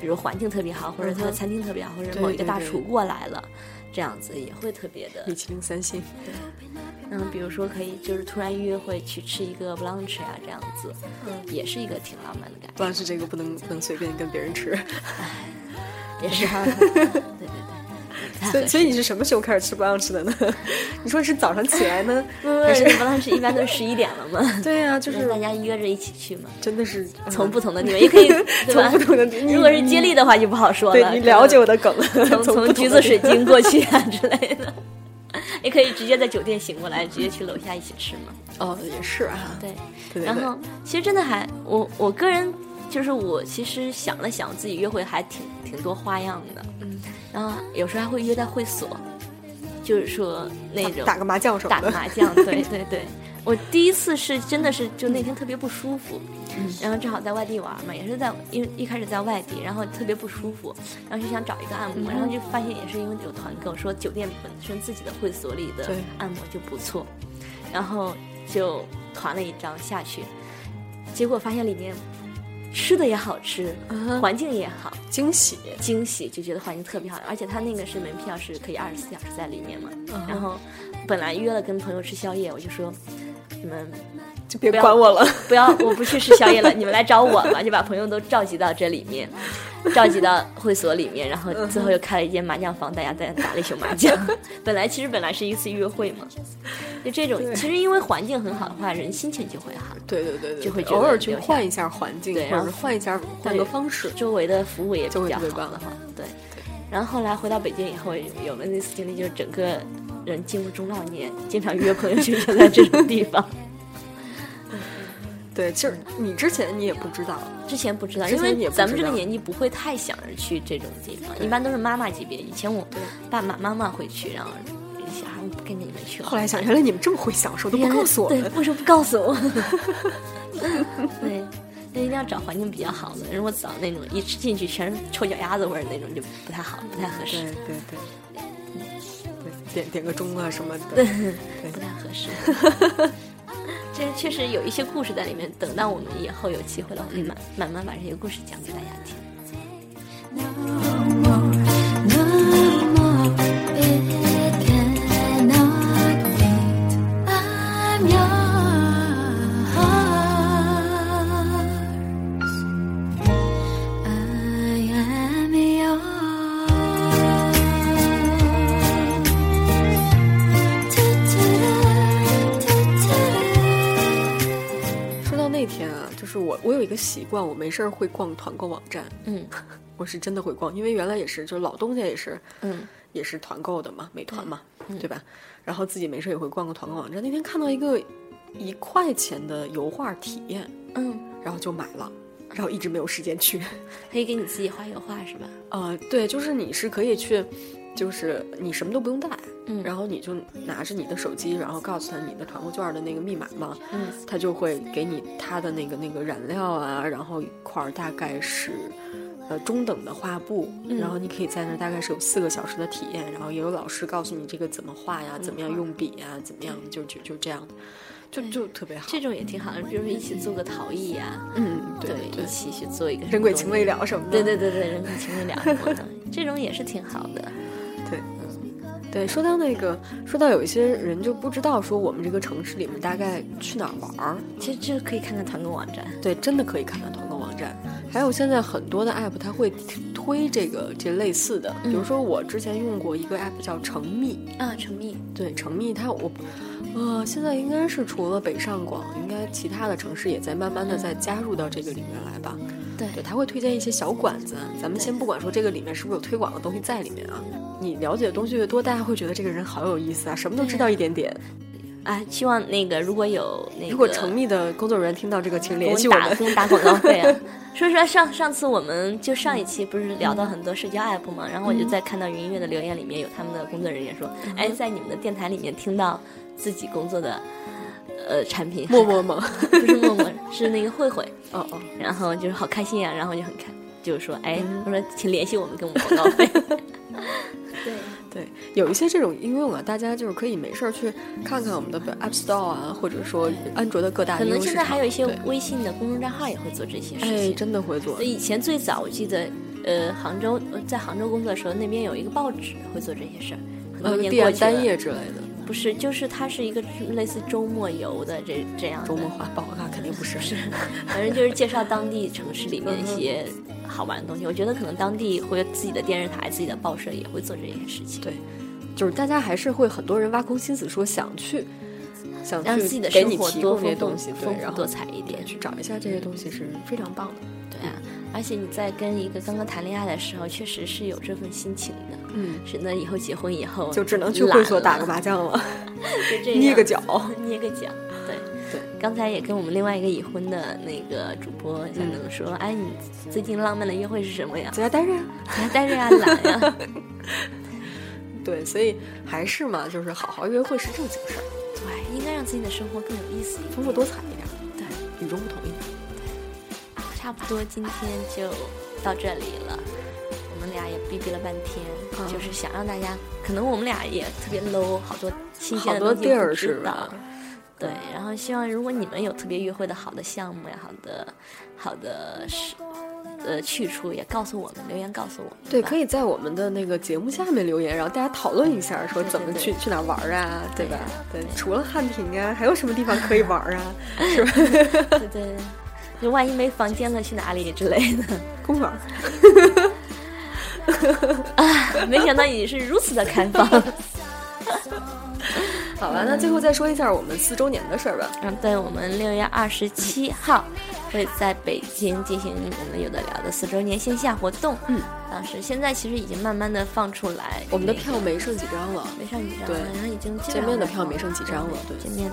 比如环境特别好，或者他的餐厅特别好，或者某一个对对大厨过来了。这样子也会特别的。米其林三星，嗯，比如说可以就是突然约会去吃一个 brunch 啊，这样子，嗯也是一个挺浪漫的感觉。brunch 这个不能不能随便跟别人吃。也是，对对对，[laughs] 不太合适所以所以你是什么时候开始吃 brunch 的呢？[laughs] 你说是早上起来呢？[laughs] 不不不，brunch 一般都十一点了嘛，对呀、就是大家约着一起去嘛，真的是从不同的地方也可以，从不同的地如果是接力的话就不好说了。对你了解我的梗，从从橘子水晶过去啊之类的，也可以直接在酒店醒过来，直接去楼下一起吃嘛。哦，也是啊，对，对对对然后其实真的还我我个人就是我其实想了想，自己约会还挺挺多花样的，嗯，然后有时候还会约在会所，就是说那种打个麻将什么的打个，麻将，对对对。我第一次是真的是就那天特别不舒服，嗯。然后正好在外地玩嘛，也是在因为一开始在外地，然后特别不舒服，然后就想找一个按嗯。摩，然后就发现也是因为有团购，说酒店本身自己的会所里的按摩就不错，然后就团了一张下去，结果发现里面吃的也好吃，环境也好，惊喜，惊喜，就觉得环境特别好，而且他那个是门票是可以二十四小时在里面嘛。嗯然后本来约了跟朋友吃宵夜，我就说你们就别管我了。不要，我不去吃宵夜了，[laughs] 你们来找我吧，就把朋友都召集到这里面，召集到会所里面，然后最后又开了一间麻将房，大家在那打了一宿麻将。[laughs] 本来其实本来是一次约会嘛，就这种，其实因为环境很好的话，人心情就会好。对对对对，就会觉得偶尔去换一下环境，或者对然后是换一下换个方式。周围的服务也就会比较好的话，对。然后后来回到北京以后，有了那次经历，就是整个人进入中老年，经常约朋友就约在这种地方。[laughs] 对，就是你之前你也不知道，之前不知道，因为咱们这个年纪不会太想着去这种地方，一般都是妈妈级别。以前我爸爸妈妈会去，然后小孩不跟着你们去了。后来想，原来你们这么会享受，都不告诉我对，们。为什么不告诉我？[laughs] 对，那一定要找环境比较好的。如果找那种一吃进去全是臭脚丫子味儿那种，就不太好，不太合适对。对对，对点点个钟啊什么的。不太合适。这确实有一些故事在里面，等到我们以后有机会了，我们慢慢慢把这些故事讲给大家听。那天啊，就是我我有一个习惯，我没事儿会逛团购网站。嗯 [laughs] 我是真的会逛，因为原来也是，就是老东家也是，嗯也是团购的嘛，美团嘛，对吧？然后自己没事也会逛个团购网站。那天看到一个一块钱的油画体验，嗯，然后就买了，然后一直没有时间去。[laughs] 可以给你自己画油画是吧？呃，对，就是你是可以去，就是你什么都不用带，嗯然后你就拿着你的手机，然后告诉他你的团购券的那个密码嘛，嗯，他就会给你他的那个那个染料啊，然后一块儿大概是。呃，中等的画布，嗯然后你可以在那儿大概是有四个小时的体验，然后也有老师告诉你这个怎么画呀，怎么样用笔呀，怎么样，就就就这样的，就就特别好。这种也挺好的，比如说一起做个陶艺呀、嗯，对对一，起去做一个人鬼情未了什么的。对对对对，人鬼情未了什么的，这种也是挺好的。对，说到那个，说到有一些人就不知道说我们这个城市里面大概去哪儿玩儿，其实这可以看看团购网站。对，真的可以看看团购网站。还有现在很多的 app 它会推这个这类似的，比如说我之前用过一个 app 叫橙蜜，啊，成蜜，对，橙蜜它我，呃，现在应该是除了北上广，应该其他的城市也在慢慢的在加入到这个里面来吧。对对，它会推荐一些小馆子，咱们先不管说这个里面是不是有推广的东西在里面啊，你了解的东西越多，大家会觉得这个人好有意思啊，什么都知道一点点。啊，希望那个如果有那个，如果成密的工作人员听到这个，请联系我们。打给我们打广告 [laughs] 费啊。说实话，上上次我们就上一期不是聊到很多社交 app 嘛，然后我就在看到云音乐的留言里面有他们的工作人员说，哎，在你们的电台里面听到自己工作的呃产品，默默吗？[laughs] 不是默默，是那个慧慧，哦哦，然后就是好开心啊，然后就很开，就是说，哎，我说请联系我们，给我们广告费。[laughs] 对，对，有一些这种应用啊，大家就是可以没事儿去看看我们的 App Store 啊，或者说安卓的各大可能。现在还有一些微信的公众账号也会做这些事哎，真的会做。以前最早我记得，呃，杭州呃在杭州工作的时候，那边有一个报纸会做这些事儿，多呃，D 年过 M 去了，单页之类的，不是，就是它是一个类似周末游的这这样周末画报啊，肯定不是。是反正就是介绍当地城市里面一些好玩的东西。我觉得可能当地会有自己的电视台、自己的报社也会做这件事情，对，就是大家还是会很多人挖空心思说想去，想去让自己的生活多些丰富东西，丰富多彩一点。去找一下这些东西是非常棒的。对啊，而且你在跟一个刚刚谈恋爱的时候，确实是有这份心情的。嗯，是那以后结婚以后就只能去会所打个麻将了，[laughs] 就这样捏个脚。[laughs] 捏个脚。对对，刚才也跟我们另外一个已婚的那个主播小能说，哎，你最近浪漫的约会是什么呀？在家待着呀。在家待着呀，懒呀。[laughs] 对，所以还是嘛，就是好好约会是正经事儿，对，应该让自己的生活更有意思一点。丰富多彩一点，对，与众不同一点。差不多今天就到这里了。我们俩也逼逼了半天，嗯就是想让大家，可能我们俩也特别 low，好多新鲜的东西不地儿是知道吧？对，然后希望如果你们有特别约会的好的项目呀，好的好的是呃去处，也告诉我们，留言告诉我们。对，可以在我们的那个节目下面留言，然后大家讨论一下，说怎么去去哪玩啊，对吧？对对，除了汉庭啊，还有什么地方可以玩啊？[laughs] 是吧？对 [laughs] 对，就万一没房间了，去哪里之类的。[laughs] 公园 [laughs] 啊。没想到你是如此的开放。[laughs] 好吧，那最后再说一下我们四周年的事儿吧。嗯，对，我们六月二十七号会在北京进行我们有的聊的四周年线下活动。嗯，当时现在其实已经慢慢的放出来，我们的票没剩几张了，没剩几张对了，然后已经见面的票没剩几张了，对。见面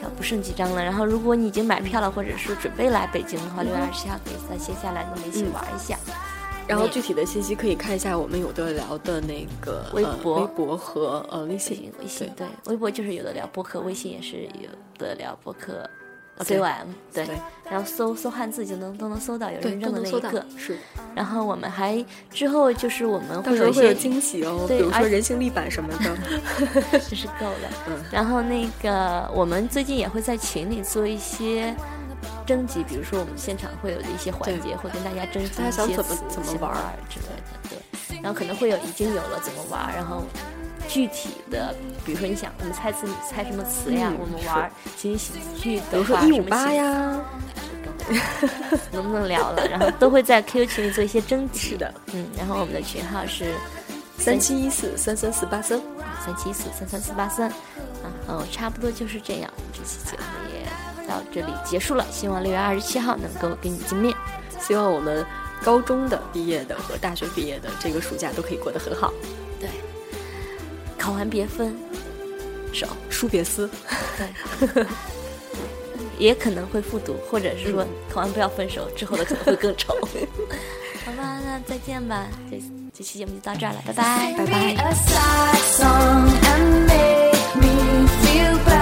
票不剩几张了。然后如果你已经买票了，或者是准备来北京的话，六月二十七号可以在线下来跟我们一起嗯玩一下。然后具体的信息可以看一下我们有的聊的那个微博。呃、微博和呃微微信信，微信对，微博就是有的聊博客，微信也是有的聊博客。C O M 对。对，然后搜搜汉字就能都能搜到有对，认证的那一个。是，然后我们还之后就是我们会有一些惊喜哦，比如说人形立板什么的。[laughs] 真是够了。嗯。然后那个我们最近也会在群里做一些征集，比如说我们现场会有的一些环节，会跟大家征集一些想怎么怎么玩儿儿之类的。对，然后可能会有已经有了怎么玩儿，然后。具体的，比如说你想我们猜词，你猜什么词呀？嗯我们玩儿情景喜剧比如说一五八呀，[laughs] 能不能聊了？然后都会在 QQ 群里做一些征集。[laughs] 是的，嗯，然后我们的群号是三七一四三三四八三。三七一四三三四八三，然后差不多就是这样，我们这期节目也到这里结束了。希望六月二十七号能够跟你见面。希望我们高中的毕业的和大学毕业的这个暑假都可以过得很好，对，考完别分手，书别撕。对，也可能会复读，或者是说考完不要分手，之后的可能会更丑。好吧，那再见吧，这这期节目就到这儿了，拜拜，拜拜。